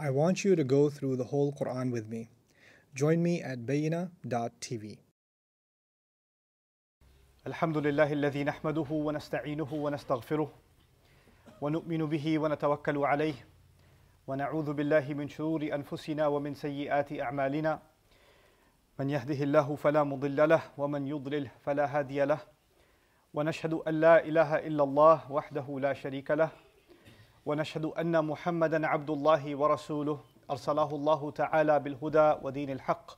I want you to go through the whole Quran with me. Join me at bayyinah.tv. الحمد لله الذي نحمده ونستعينه ونستغفره ونؤمن به ونتوكل عليه ونعوذ بالله من شرور انفسنا ومن سيئات اعمالنا من يهده الله فلا مضل له ومن يضلل فلا هادي له ونشهد ان لا اله الا الله وحده لا شريك له ونشهد أن محمدا عبد الله ورسوله ارسله الله تعالى بالهدى ودين الحق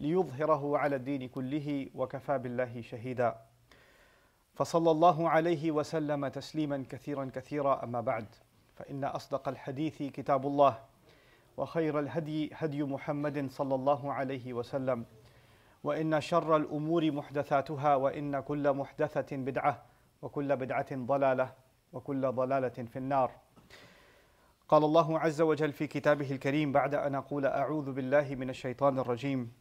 ليظهره على الدين كله وكفى بالله شهيدا. فصلى الله عليه وسلم تسليما كثيرا كثيرا. أما بعد فإن أصدق الحديث كتاب الله وخير الهدي هدي محمد صلى الله عليه وسلم وإن شر الأمور محدثاتها وإن كل محدثة بدعة وكل بدعة ضلالة وكل ضلالة في النار. قال الله عز وجل في كتابه الكريم بعد أن أقول أعوذ بالله من الشيطان الرجيم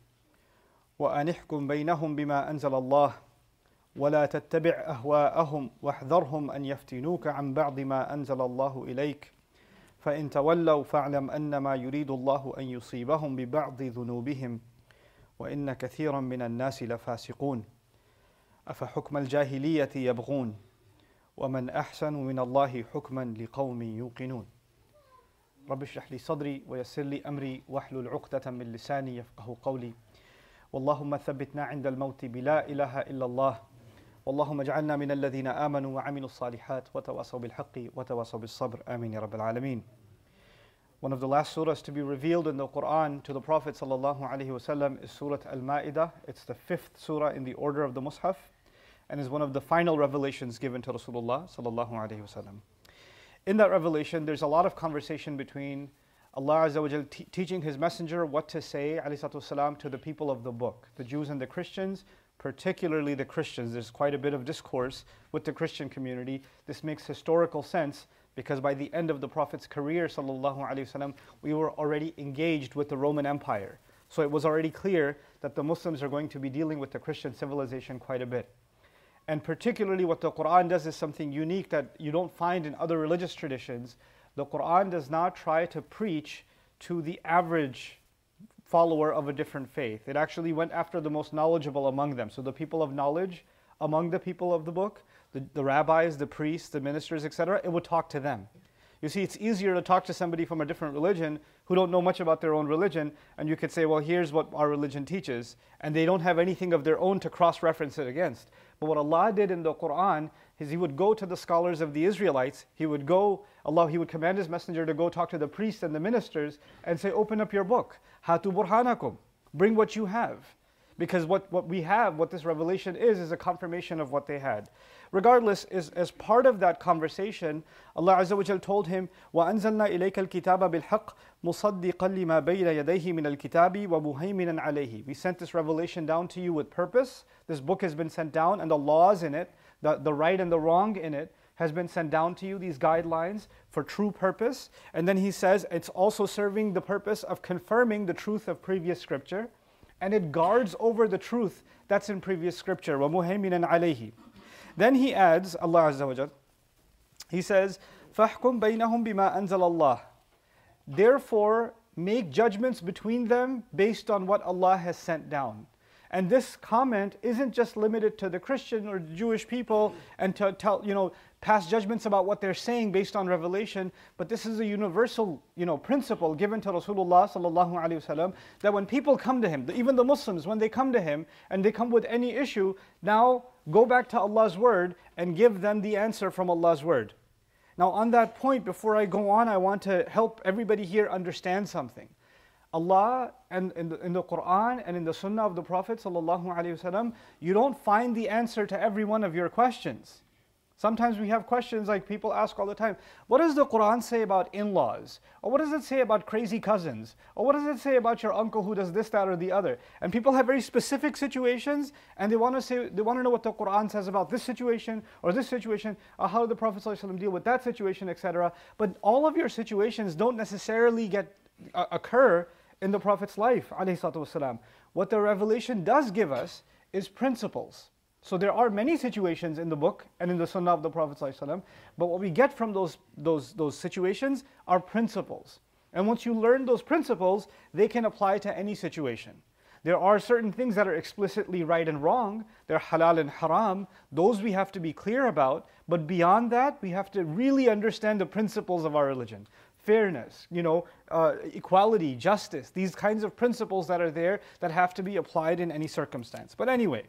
وأن احكم بينهم بما أنزل الله ولا تتبع أهواءهم واحذرهم أن يفتنوك عن بعض ما أنزل الله إليك فإن تولوا فاعلم انما يريد الله أن يصيبهم ببعض ذنوبهم وإن كثيرا من الناس لفاسقون أفحكم الجاهلية يبغون ومن أحسن من الله حكما لقوم يوقنون رب اشرح لي صدري ويسر لي امري واحلل عقده من لساني يفقه قولي واللهم ثبتنا عند الموت بلا اله الا الله واللهم اجعلنا من الذين امنوا وعملوا الصالحات وتواصوا بالحق وتواصوا بالصبر امين يا رب العالمين One of the last surahs to be revealed in the Quran to the Prophet wasallam is Surah Al-Ma'idah. It's the fifth surah in the order of the Mus'haf and is one of the final revelations given to Rasulullah sallallahu alaihi wasallam. In that revelation, there's a lot of conversation between Allah Azza wa Jal te- teaching His Messenger what to say والسلام, to the people of the book, the Jews and the Christians, particularly the Christians. There's quite a bit of discourse with the Christian community. This makes historical sense because by the end of the Prophet's career, sallallahu alaihi wasallam, we were already engaged with the Roman Empire. So it was already clear that the Muslims are going to be dealing with the Christian civilization quite a bit. And particularly what the Quran does is something unique that you don't find in other religious traditions. The Quran does not try to preach to the average follower of a different faith. It actually went after the most knowledgeable among them. So the people of knowledge among the people of the book, the, the rabbis, the priests, the ministers, etc., it would talk to them. You see, it's easier to talk to somebody from a different religion who don't know much about their own religion, and you could say, well, here's what our religion teaches, and they don't have anything of their own to cross reference it against. But what Allah did in the Quran is He would go to the scholars of the Israelites, He would go, Allah, He would command His messenger to go talk to the priests and the ministers and say, open up your book, Hatu burhanakum, bring what you have. Because what, what we have, what this revelation is, is a confirmation of what they had. Regardless, is, as part of that conversation, Allah Azza wa Jal told him, وَأَنزَلْنَا إِلَيْكَ الْكِتَابَ بِالْحَقِّ مُصَدِّقًا لِمَا بَيْنَ يَدَيْهِ مِنَ الْكِتَابِ وَمُهَيْمِنًا عَلَيْهِ We sent this revelation down to you with purpose. This book has been sent down and the laws in it, the, the right and the wrong in it, has been sent down to you, these guidelines for true purpose. And then he says it's also serving the purpose of confirming the truth of previous scripture. And it guards over the truth that's in previous scripture. وَمُهَيْمِنًا عَلَيْهِ Then he adds, Allah Azza wa Jal, he says, فَحْكُمْ بَيْنَهُمْ بِمَا أَنزَلَ اللَّهِ Therefore, make judgments between them based on what Allah has sent down. And this comment isn't just limited to the Christian or the Jewish people and to tell, you know, pass judgments about what they're saying based on revelation, but this is a universal, you know, principle given to Rasulullah sallallahu alaihi wasallam that when people come to him, even the Muslims, when they come to him and they come with any issue, now go back to Allah's word and give them the answer from Allah's word. Now, on that point, before I go on, I want to help everybody here understand something. Allah and in the, in the Quran and in the Sunnah of the Prophet ﷺ, you don't find the answer to every one of your questions. Sometimes we have questions like people ask all the time What does the Quran say about in laws? Or what does it say about crazy cousins? Or what does it say about your uncle who does this, that, or the other? And people have very specific situations and they want to say they want to know what the Quran says about this situation or this situation, or how did the Prophet ﷺ deal with that situation, etc. But all of your situations don't necessarily get uh, occur in the Prophet's life. What the revelation does give us is principles. So there are many situations in the book and in the Sunnah of the Prophet ﷺ, but what we get from those, those, those situations are principles. And once you learn those principles, they can apply to any situation. There are certain things that are explicitly right and wrong, they're halal and haram, those we have to be clear about, but beyond that, we have to really understand the principles of our religion. Fairness, you know, uh, equality, justice, these kinds of principles that are there that have to be applied in any circumstance. But anyway,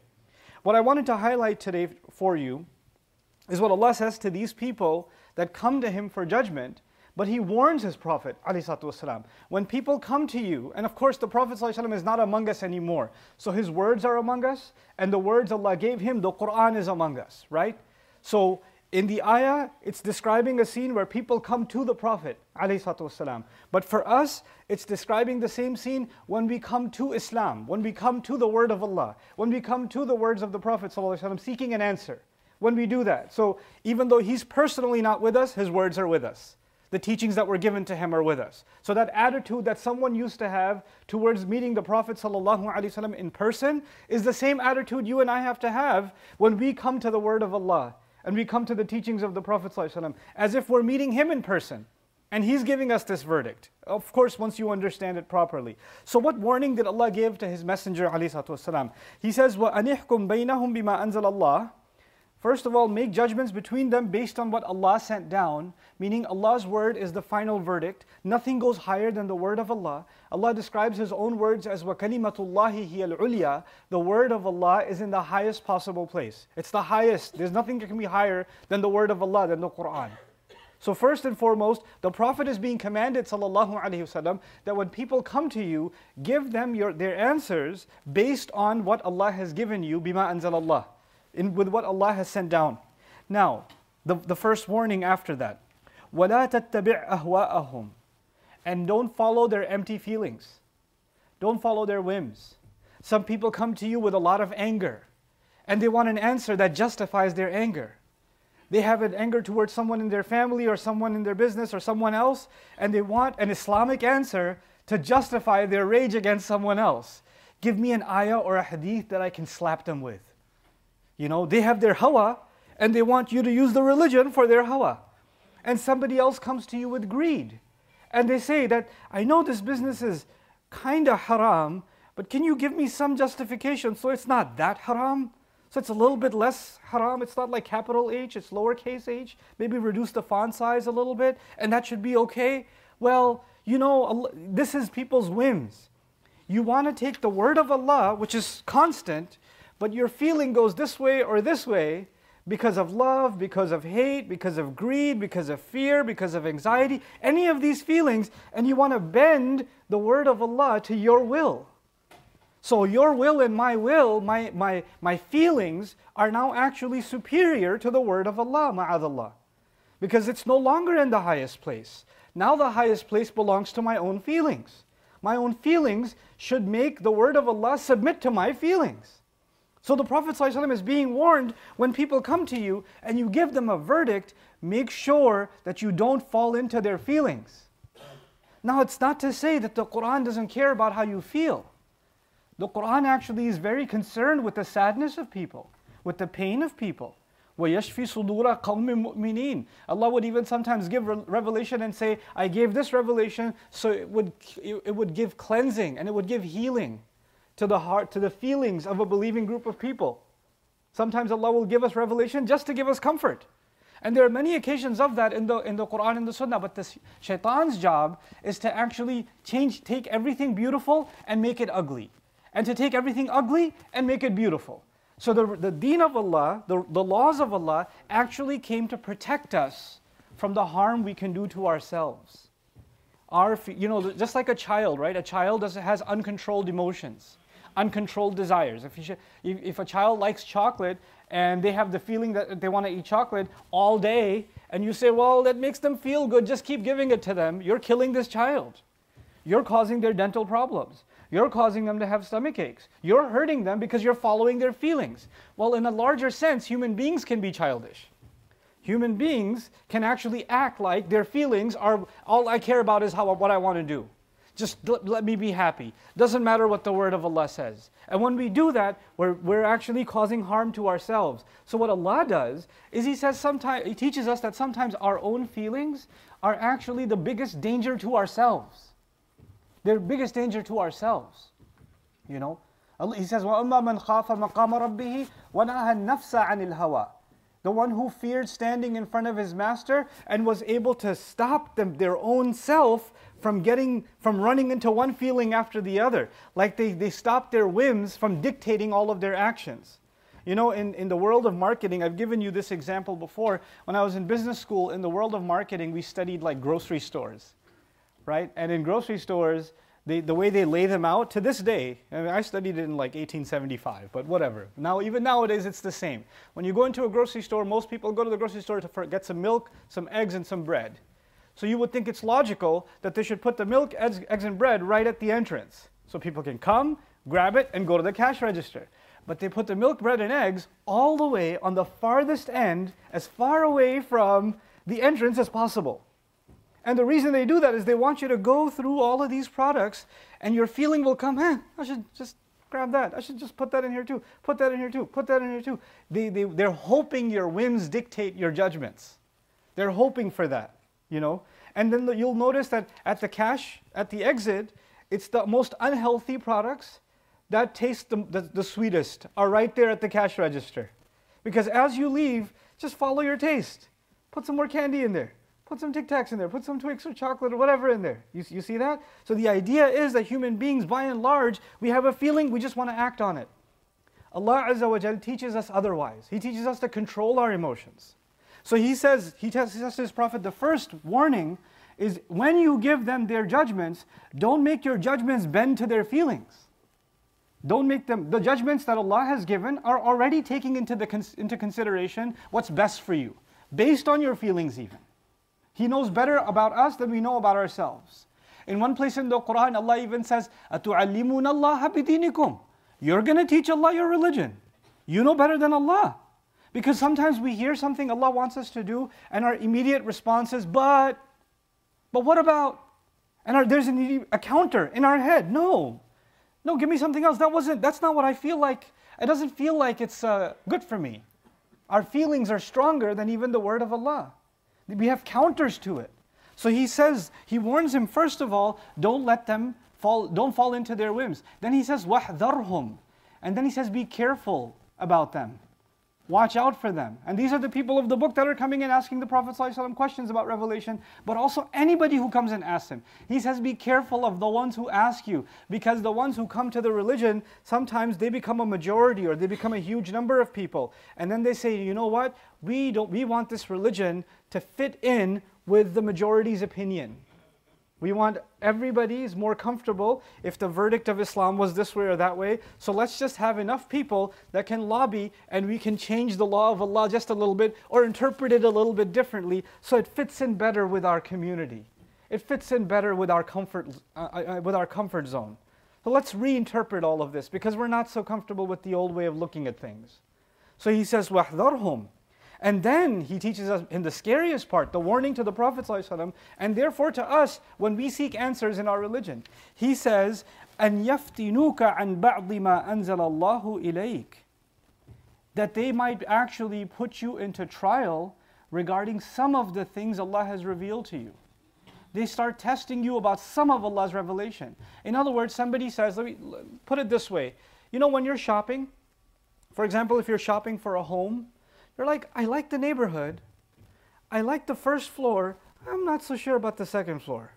what I wanted to highlight today for you is what Allah says to these people that come to Him for judgment but he warns his Prophet والسلام, when people come to you, and of course the Prophet ﷺ is not among us anymore. So his words are among us, and the words Allah gave him, the Quran is among us, right? So in the ayah, it's describing a scene where people come to the Prophet والسلام. But for us, it's describing the same scene when we come to Islam, when we come to the word of Allah, when we come to the words of the Prophet ﷺ seeking an answer. When we do that. So even though he's personally not with us, his words are with us the teachings that were given to him are with us. So that attitude that someone used to have towards meeting the Prophet ﷺ in person is the same attitude you and I have to have when we come to the word of Allah and we come to the teachings of the Prophet ﷺ as if we're meeting him in person. And he's giving us this verdict. Of course, once you understand it properly. So what warning did Allah give to his messenger ﷺ? He says, وَأَنِحْكُمْ بَيْنَهُمْ بِمَا أَنزَلَ اللَّهِ First of all, make judgments between them based on what Allah sent down, meaning Allah's word is the final verdict. Nothing goes higher than the word of Allah. Allah describes His own words as وَكَلِمَةُ اللَّهِ هِيَ الْعُلْيَا The word of Allah is in the highest possible place. It's the highest. There's nothing that can be higher than the word of Allah, than the Quran. So first and foremost, the Prophet is being commanded, sallallahu alaihi wasallam, that when people come to you, give them your, their answers based on what Allah has given you, bima anzalallah in, with what Allah has sent down. Now, the, the first warning after that, وَلَا تَتَّبِعْ أَهْوَاءَهُمْ And don't follow their empty feelings. Don't follow their whims. Some people come to you with a lot of anger, and they want an answer that justifies their anger. They have an anger towards someone in their family or someone in their business or someone else, and they want an Islamic answer to justify their rage against someone else. Give me an ayah or a hadith that I can slap them with. You know, they have their hawa and they want you to use the religion for their hawa. And somebody else comes to you with greed. And they say that, I know this business is kind of haram, but can you give me some justification so it's not that haram? So it's a little bit less haram. It's not like capital H, it's lowercase h. Maybe reduce the font size a little bit, and that should be okay. Well, you know, this is people's whims. You want to take the word of Allah, which is constant, but your feeling goes this way or this way because of love, because of hate, because of greed, because of fear, because of anxiety, any of these feelings, and you want to bend the word of Allah to your will. So your will and my will, my, my, my feelings, are now actually superior to the word of Allah, ma'adallah. Because it's no longer in the highest place. Now the highest place belongs to my own feelings. My own feelings should make the word of Allah submit to my feelings. So the Prophet ﷺ is being warned when people come to you and you give them a verdict, make sure that you don't fall into their feelings. Now, it's not to say that the Quran doesn't care about how you feel. The Quran actually is very concerned with the sadness of people, with the pain of people. وَيَشْفِي صُدُورَ قَوْمٍ مُؤْمِنِينَ Allah would even sometimes give revelation and say, I gave this revelation so it would, it would give cleansing and it would give healing to the heart, to the feelings of a believing group of people. Sometimes Allah will give us revelation just to give us comfort. And there are many occasions of that in the, in the Quran and the Sunnah, but the shaitan's job is to actually change, take everything beautiful and make it ugly. And to take everything ugly and make it beautiful. So the, the deen of Allah, the, the laws of Allah, actually came to protect us from the harm we can do to ourselves. Our, you know, just like a child, right? A child has uncontrolled emotions uncontrolled desires. If, should, if a child likes chocolate and they have the feeling that they want to eat chocolate all day, and you say, well, that makes them feel good, just keep giving it to them, you're killing this child. You're causing their dental problems. You're causing them to have stomach aches. You're hurting them because you're following their feelings. Well, in a larger sense, human beings can be childish. Human beings can actually act like their feelings are all I care about is how, what I want to do. Just let, let, me be happy. Doesn't matter what the word of Allah says. And when we do that, we're, we're actually causing harm to ourselves. So what Allah does is He says sometimes He teaches us that sometimes our own feelings are actually the biggest danger to ourselves. They're biggest danger to ourselves. You know? He says, وَأَمَّا مَنْ خَافَ مَقَامَ رَبِّهِ وَنَهَى النَّفْسَ عَنِ الْهَوَىٰ the one who feared standing in front of his master and was able to stop them, their own self from getting from running into one feeling after the other like they, they stopped their whims from dictating all of their actions you know in, in the world of marketing i've given you this example before when i was in business school in the world of marketing we studied like grocery stores right and in grocery stores they, the way they lay them out to this day, I, mean, I studied it in like 1875, but whatever. Now, even nowadays, it's the same. When you go into a grocery store, most people go to the grocery store to get some milk, some eggs, and some bread. So you would think it's logical that they should put the milk, eggs, and bread right at the entrance. So people can come, grab it, and go to the cash register. But they put the milk, bread, and eggs all the way on the farthest end, as far away from the entrance as possible. And the reason they do that is they want you to go through all of these products and your feeling will come, eh, I should just grab that. I should just put that in here too. Put that in here too. Put that in here too. They, they, they're hoping your whims dictate your judgments. They're hoping for that, you know. And then you'll notice that at the cash, at the exit, it's the most unhealthy products that taste the, the, the sweetest are right there at the cash register. Because as you leave, just follow your taste. Put some more candy in there. Put some Tic Tacs in there, put some Twix or chocolate or whatever in there. You, you see that? So the idea is that human beings, by and large, we have a feeling, we just want to act on it. Allah Azza wa teaches us otherwise. He teaches us to control our emotions. So he says, he tells his prophet, the first warning is when you give them their judgments, don't make your judgments bend to their feelings. Don't make them, the judgments that Allah has given are already taking into, the, into consideration what's best for you, based on your feelings even. He knows better about us than we know about ourselves. In one place in the Quran, Allah even says, أَتُعَلِّمُونَ اللَّهَ بِدِينِكُمْ You're going to teach Allah your religion. You know better than Allah. Because sometimes we hear something Allah wants us to do, and our immediate response is, but, but what about? And our, there's an, a counter in our head. No, no, give me something else. That wasn't, that's not what I feel like. It doesn't feel like it's uh, good for me. Our feelings are stronger than even the word of Allah. We have counters to it. So he says, he warns him, first of all, don't let them fall, don't fall into their whims. Then he says, وَحْذَرْهُمْ. And then he says, be careful about them. Watch out for them. And these are the people of the book that are coming and asking the Prophet ﷺ questions about Revelation, but also anybody who comes and asks him. He says, Be careful of the ones who ask you, because the ones who come to the religion, sometimes they become a majority or they become a huge number of people. And then they say, You know what? We, don't, we want this religion to fit in with the majority's opinion. We want everybody's more comfortable if the verdict of Islam was this way or that way. So let's just have enough people that can lobby and we can change the law of Allah just a little bit or interpret it a little bit differently so it fits in better with our community. It fits in better with our comfort, uh, uh, uh with our comfort zone. So let's reinterpret all of this because we're not so comfortable with the old way of looking at things. So he says, وَاحْذَرْهُمْ and then he teaches us in the scariest part, the warning to the Prophet ﷺ, and therefore to us when we seek answers in our religion. He says, أَن يَفْتِنُوكَ عَن بَعْضِ مَا أَنزَلَ اللَّهُ إِلَيْكَ That they might actually put you into trial regarding some of the things Allah has revealed to you. They start testing you about some of Allah's revelation. In other words, somebody says, let me put it this way. You know, when you're shopping, for example, if you're shopping for a home, they're like, I like the neighborhood. I like the first floor. I'm not so sure about the second floor.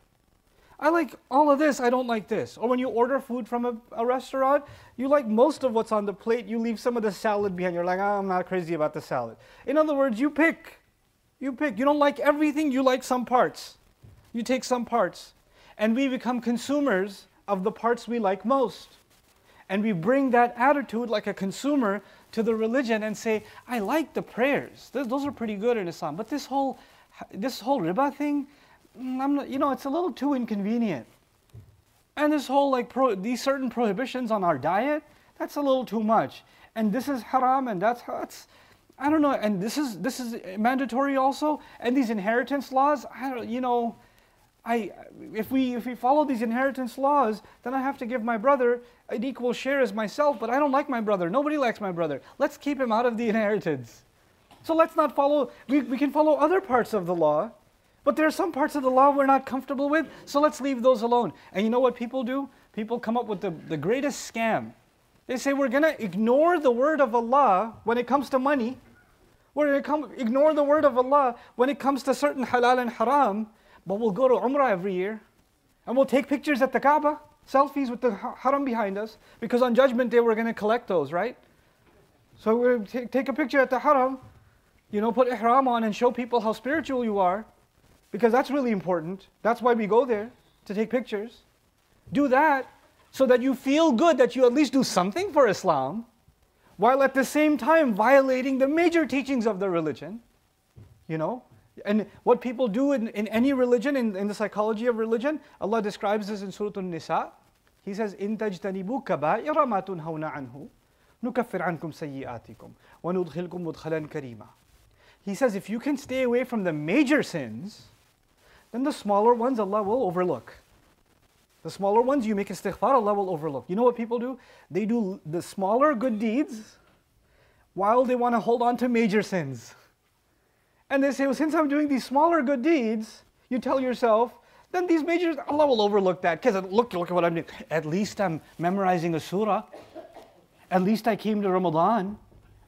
I like all of this, I don't like this. Or when you order food from a, a, restaurant, you like most of what's on the plate, you leave some of the salad behind. You're like, I'm not crazy about the salad. In other words, you pick. You pick. You don't like everything, you like some parts. You take some parts. And we become consumers of the parts we like most. And we bring that attitude like a consumer to the religion and say, I like the prayers. Those are pretty good in Islam. But this whole, this whole riba thing, mm, I'm not, you know, it's a little too inconvenient. And this whole, like, pro, these certain prohibitions on our diet, that's a little too much. And this is haram and that's, that's I don't know. And this is, this is mandatory also. And these inheritance laws, I don't, you know, I, if, we, if we follow these inheritance laws, then I have to give my brother an equal share as myself, but I don't like my brother. Nobody likes my brother. Let's keep him out of the inheritance. So let's not follow, we, we can follow other parts of the law, but there are some parts of the law we're not comfortable with, so let's leave those alone. And you know what people do? People come up with the, the greatest scam. They say we're going to ignore the word of Allah when it comes to money. We're going to ignore the word of Allah when it comes to certain halal and haram, but we'll go to Umrah every year and we'll take pictures at the Kaaba, selfies with the haram behind us, because on Judgment Day we're going to collect those, right? So we take a picture at the haram, you know, put ihram on and show people how spiritual you are, because that's really important. That's why we go there, to take pictures. Do that so that you feel good that you at least do something for Islam, while at the same time violating the major teachings of the religion. You know? And what people do in, in any religion, in, in the psychology of religion, Allah describes this in Surah An-Nisa. He says, إِن تَجْتَنِبُوا كَبَائِرَ مَا تُنْهَوْنَ عَنْهُ نُكَفِّرْ عَنْكُمْ سَيِّئَاتِكُمْ وَنُدْخِلْكُمْ مُدْخَلًا كَرِيمًا He says, if you can stay away from the major sins, then the smaller ones Allah will overlook. The smaller ones you make istighfar, Allah will overlook. You know what people do? They do the smaller good deeds while they want to hold on to major sins. And they say, well, since I'm doing these smaller good deeds, you tell yourself, then these majors, Allah will overlook that. Because look, look at what I'm doing. At least I'm memorizing a surah. At least I came to Ramadan.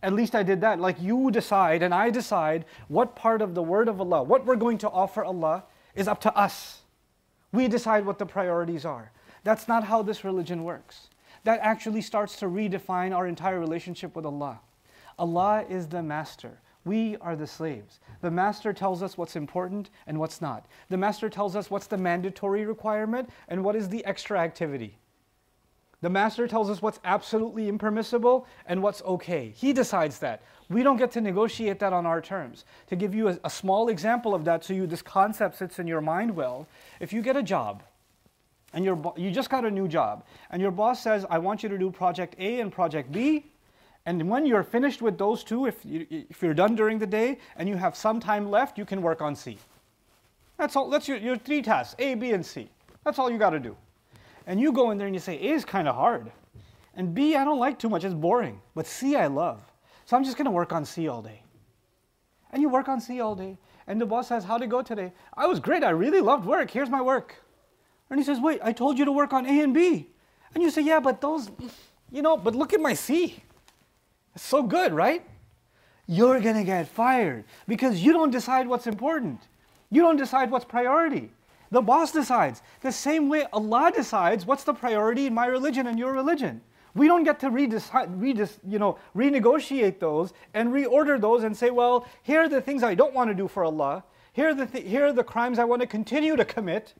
At least I did that. Like you decide and I decide what part of the word of Allah, what we're going to offer Allah, is up to us. We decide what the priorities are. That's not how this religion works. That actually starts to redefine our entire relationship with Allah. Allah is the master. We are the slaves. The master tells us what's important and what's not. The master tells us what's the mandatory requirement and what is the extra activity. The master tells us what's absolutely impermissible and what's okay. He decides that. We don't get to negotiate that on our terms. To give you a, a, small example of that so you this concept sits in your mind well, if you get a job and you you just got a new job and your boss says, I want you to do project A and project B, and when you're finished with those two, if, you, if you're done during the day and you have some time left, you can work on C. That's all. That's your, your three tasks, A, B, and C. That's all you got to do. And you go in there and you say, A is kind of hard. And B, I don't like too much, it's boring. But C, I love. So I'm just going to work on C all day. And you work on C all day. And the boss says, How'd it go today? I was great. I really loved work. Here's my work. And he says, Wait, I told you to work on A and B. And you say, Yeah, but those, you know, but look at my C. It's so good, right? You're going to get fired because you don't decide what's important. You don't decide what's priority. The boss decides. The same way Allah decides what's the priority in my religion and your religion. We don't get to you know, renegotiate those and reorder those and say, well, here are the things I don't want to do for Allah. Here are the, th- here are the crimes I want to continue to commit.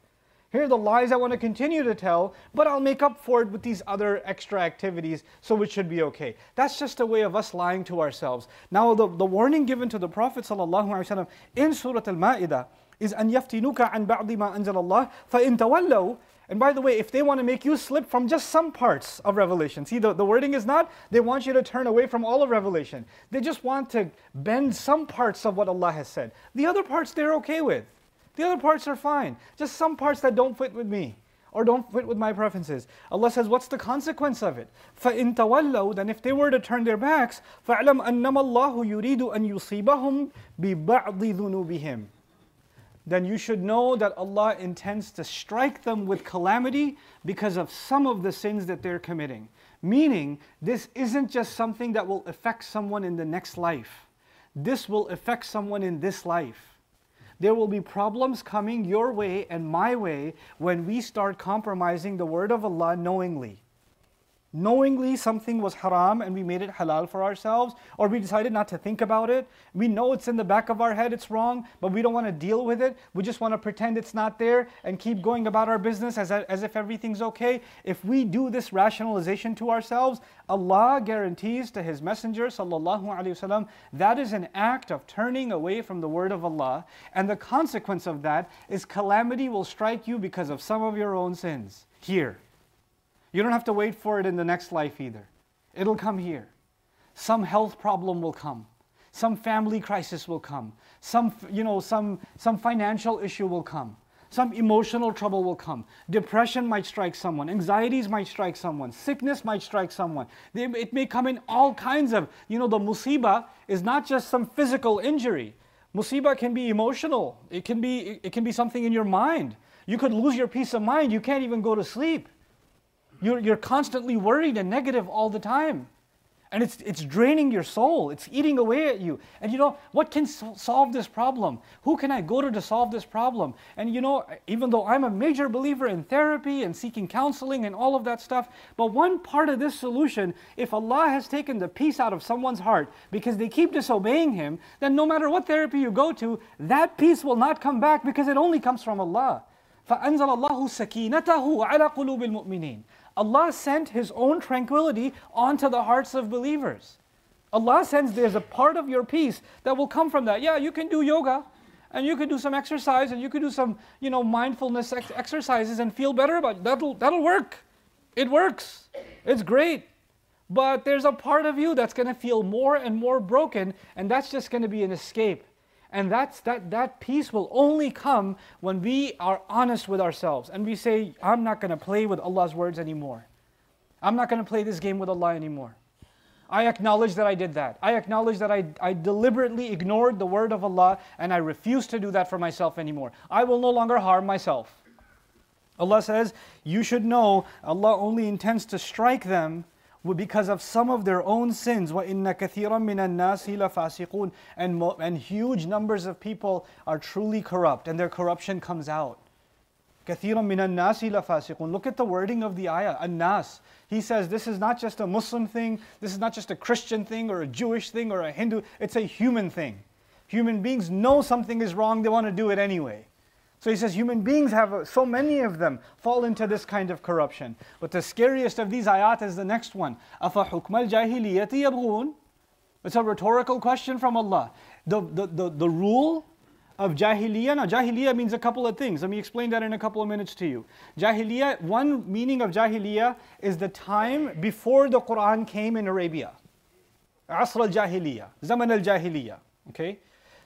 Here are the lies I want to continue to tell, but I'll make up for it with these other extra activities, so it should be okay. That's just a way of us lying to ourselves. Now, the, the warning given to the Prophet ﷺ in Surah Al Ma'idah is أن يفتنوك عن بعض ما أنزل الله فإن تولوا and by the way, if they want to make you slip from just some parts of Revelation, see, the, the wording is not they want you to turn away from all of Revelation. They just want to bend some parts of what Allah has said. The other parts they're okay with. The other parts are fine. Just some parts that don't fit with me or don't fit with my preferences. Allah says, what's the consequence of it? فَإِن تَوَلَّوْا Then if they were to turn their backs, فَاعْلَمْ أَنَّمَا اللَّهُ يُرِيدُ أَن يُصِيبَهُم بِبَعْضِ ذُنُوبِهِمْ then you should know that Allah intends to strike them with calamity because of some of the sins that they're committing. Meaning, this isn't just something that will affect someone in the next life, this will affect someone in this life. There will be problems coming your way and my way when we start compromising the word of Allah knowingly knowingly something was haram and we made it halal for ourselves, or we decided not to think about it. We know it's in the back of our head, it's wrong, but we don't want to deal with it. We just want to pretend it's not there and keep going about our business as, as if everything's okay. If we do this rationalization to ourselves, Allah guarantees to His Messenger wasallam that is an act of turning away from the word of Allah, and the consequence of that is calamity will strike you because of some of your own sins here. You don't have to wait for it in the next life either. It'll come here. Some health problem will come. Some family crisis will come. Some, you know, some, some financial issue will come. Some emotional trouble will come. Depression might strike someone. Anxieties might strike someone. Sickness might strike someone. It may come in all kinds of, you know, the musibah is not just some physical injury. Musibah can be emotional. It can be, it can be something in your mind. You could lose your peace of mind. You can't even go to sleep. You're, you're constantly worried and negative all the time. And it's, it's draining your soul. It's eating away at you. And you know, what can so- solve this problem? Who can I go to to solve this problem? And you know, even though I'm a major believer in therapy and seeking counseling and all of that stuff, but one part of this solution, if Allah has taken the peace out of someone's heart because they keep disobeying Him, then no matter what therapy you go to, that peace will not come back because it only comes from Allah. فأنزل الله سكينته على قلوب المؤمنين Allah sent His own tranquility onto the hearts of believers. Allah sends there's a part of your peace that will come from that. Yeah, you can do yoga and you can do some exercise and you can do some, you know, mindfulness ex- exercises and feel better about it. That'll, that'll work. It works. It's great. But there's a part of you that's going to feel more and more broken and that's just going to be an escape. And that's, that, that peace will only come when we are honest with ourselves and we say, I'm not going to play with Allah's words anymore. I'm not going to play this game with Allah anymore. I acknowledge that I did that. I acknowledge that I, I deliberately ignored the word of Allah and I refuse to do that for myself anymore. I will no longer harm myself. Allah says, You should know Allah only intends to strike them because of some of their own sins. وَإِنَّ كَثِيرًا مِنَ النَّاسِ لَفَاسِقُونَ and, and huge numbers of people are truly corrupt and their corruption comes out. كَثِيرًا مِنَ النَّاسِ لَفَاسِقُونَ Look at the wording of the ayah, an-nas. He says this is not just a Muslim thing, this is not just a Christian thing or a Jewish thing or a Hindu, it's a human thing. Human beings know something is wrong, they want to do it anyway. So he says human beings have, so many of them fall into this kind of corruption. But the scariest of these ayat is the next one. أَفَحُكْمَ الْجَاهِلِيَّةِ يَبْغُونَ It's a rhetorical question from Allah. The, the, the, the rule of Jahiliyyah, now Jahiliyyah means a couple of things. Let me explain that in a couple of minutes to you. Jahiliyyah, one meaning of Jahiliyyah is the time before the Quran came in Arabia. Asr al-Jahiliyyah, Zaman al-Jahiliyyah, okay?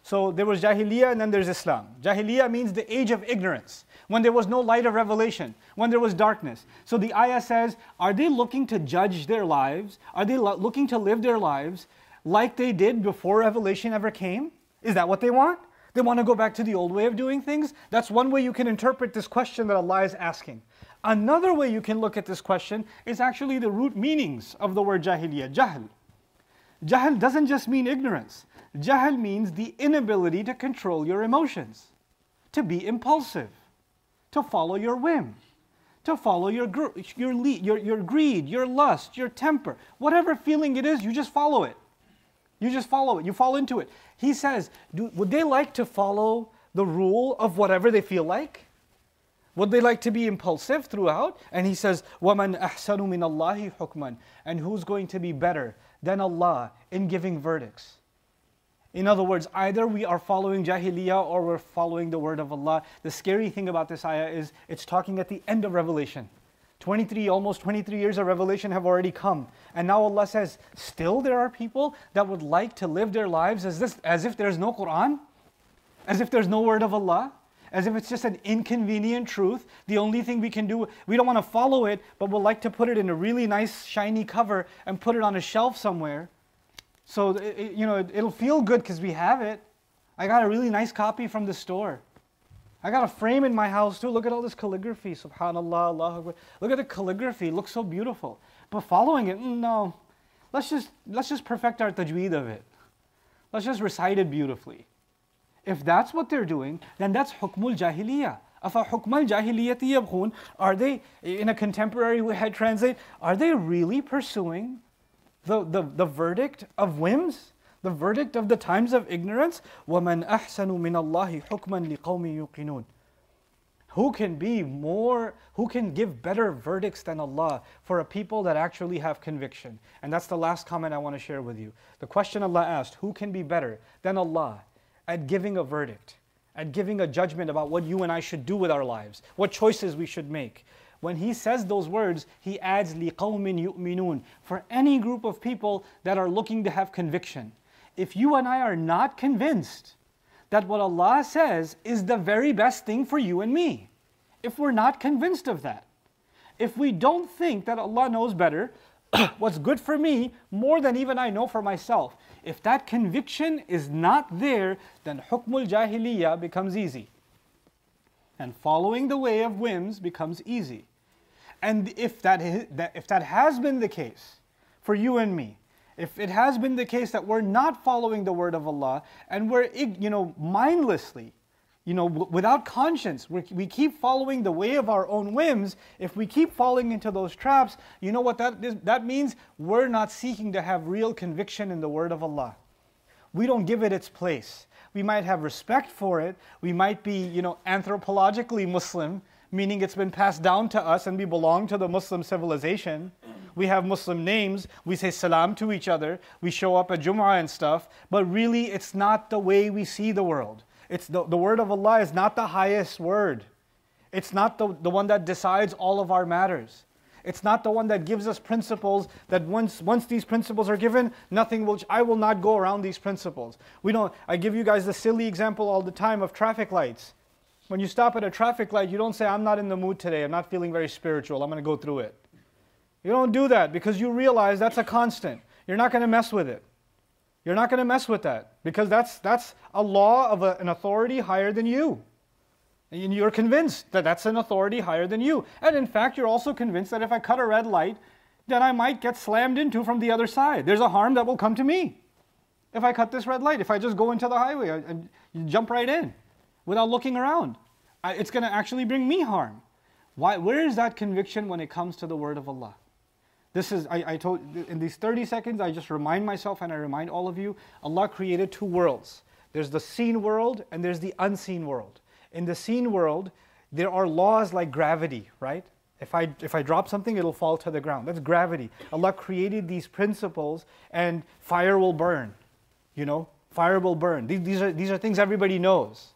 So there was Jahiliyyah and then there's Islam. Jahiliyyah means the age of ignorance, when there was no light of revelation, when there was darkness. So the ayah says, are they looking to judge their lives? Are they lo- looking to live their lives like they did before revelation ever came? Is that what they want? They want to go back to the old way of doing things? That's one way you can interpret this question that Allah is asking. Another way you can look at this question is actually the root meanings of the word jahiliyyah, jahl. Jahl doesn't just mean ignorance. Jahl means the inability to control your emotions, to be impulsive, to follow your whim, to follow your, your, your, your greed, your lust, your temper. Whatever feeling it is, you just follow it. You just follow it. You fall into it. He says, do, would they like to follow the rule of whatever they feel like? Would they like to be impulsive throughout? And he says, وَمَنْ أَحْسَنُ مِنَ اللَّهِ حُكْمًا And who's going to be better than Allah in giving verdicts? In other words, either we are following Jahiliyyah or we're following the word of Allah. The scary thing about this ayah is it's talking at the end of Revelation. 23, almost 23 years of revelation have already come. And now Allah says, still there are people that would like to live their lives as, this, as if there's no Quran, as if there's no word of Allah, as if it's just an inconvenient truth. The only thing we can do, we don't want to follow it, but we'd like to put it in a really nice, shiny cover and put it on a shelf somewhere. So, it, you know, it, will feel good because we have it. I got a really nice copy from the store. I got a frame in my house too. Look at all this calligraphy. Subhanallah, Allah. Look at the calligraphy. It looks so beautiful. But following it, mm, no. Let's just, let's just perfect our tajweed of it. Let's just recite it beautifully. If that's what they're doing, then that's hukmul jahiliyyah. Afa hukmal jahiliyyati yabghun. Are they, in a contemporary way, I translate, are they really pursuing the, the, the verdict of whims, the verdict of the times of ignorance. وَمَنْ أَحْسَنُ مِنَ اللَّهِ حُكْمًا لِقَوْمِ يُقِنُونَ Who can be more, who can give better verdicts than Allah for a people that actually have conviction? And that's the last comment I want to share with you. The question Allah asked, who can be better than Allah at giving a verdict, at giving a judgment about what you and I should do with our lives, what choices we should make? when he says those words, he adds لِقَوْمٍ يُؤْمِنُونَ for any group of people that are looking to have conviction. If you and I are not convinced that what Allah says is the very best thing for you and me. If we're not convinced of that, if we don't think that Allah knows better what's good for me more than even I know for myself, if that conviction is not there, then hukmul jahiliyyah becomes easy. And following the way of whims becomes easy. And if that, if that has been the case for you and me, if it has been the case that we're not following the word of Allah and we're, you know, mindlessly, you know, without conscience, we keep following the way of our own whims, if we keep falling into those traps, you know what that, is, that means? We're not seeking to have real conviction in the word of Allah. We don't give it its place. We might have respect for it. We might be, you know, anthropologically Muslim, meaning it's been passed down to us and we belong to the Muslim civilization. We have Muslim names, we say salam to each other, we show up at Jum'ah and stuff, but really it's not the way we see the world. It's the, the word of Allah is not the highest word. It's not the, the one that decides all of our matters. It's not the one that gives us principles that once, once these principles are given, nothing will, I will not go around these principles. We don't, I give you guys the silly example all the time of traffic lights. When you stop at a traffic light, you don't say, I'm not in the mood today, I'm not feeling very spiritual, I'm going to go through it. You don't do that because you realize that's a constant. You're not going to mess with it. You're not going to mess with that because that's, that's a law of a, an authority higher than you. And you're convinced that that's an authority higher than you. And in fact, you're also convinced that if I cut a red light, then I might get slammed into from the other side. There's a harm that will come to me if I cut this red light. If I just go into the highway and jump right in without looking around. It's going to actually bring me harm. Why, where is that conviction when it comes to the word of Allah? This is, I, I told, in these 30 seconds, I just remind myself and I remind all of you, Allah created two worlds. There's the seen world and there's the unseen world. In the seen world, there are laws like gravity, right? If I, if I drop something, it'll fall to the ground. That's gravity. Allah created these principles and fire will burn. You know, fire will burn. These, these, are, these are things everybody knows.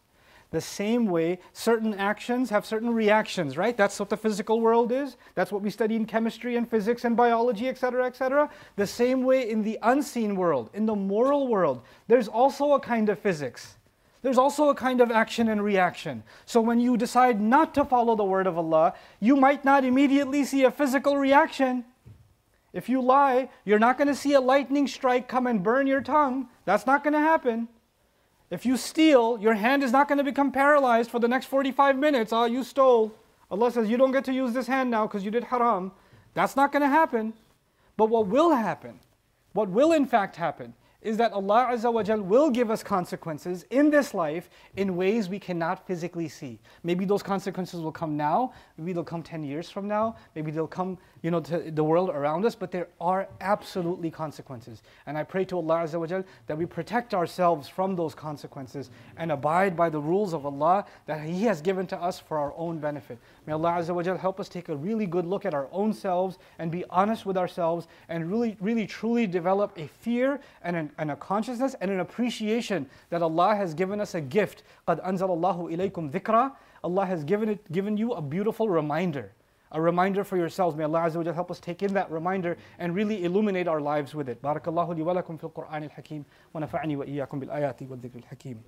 The same way, certain actions have certain reactions, right? That's what the physical world is. That's what we study in chemistry and physics and biology, etc., etc. The same way in the unseen world, in the moral world, there's also a kind of physics. There's also a kind of action and reaction. So when you decide not to follow the word of Allah, you might not immediately see a physical reaction. If you lie, you're not going to see a lightning strike come and burn your tongue. That's not going to happen. If you steal, your hand is not going to become paralyzed for the next 45 minutes. Oh, you stole. Allah says you don't get to use this hand now because you did haram. That's not going to happen. But what will happen, what will in fact happen, is that Allah Azza wa Jal will give us consequences in this life in ways we cannot physically see. Maybe those consequences will come now, maybe they'll come 10 years from now, maybe they'll come you know, to the world around us, but there are absolutely consequences. And I pray to Allah Azza wa Jal that we protect ourselves from those consequences and abide by the rules of Allah that He has given to us for our own benefit. May Allah Azza wa Jal help us take a really good look at our own selves and be honest with ourselves and really, really, truly develop a fear and, an, and a consciousness and an appreciation that Allah has given us a gift. قَدْ أَنزَلَ اللَّهُ إِلَيْكُمْ ذِكْرًا Allah has given, it, given you a beautiful reminder a reminder for yourselves. May Allah Azza wa help us take in that reminder and really illuminate our lives with it. بارك الله لي ولكم في القرآن الحكيم ونفعني وإياكم بالآيات والذكر الحكيم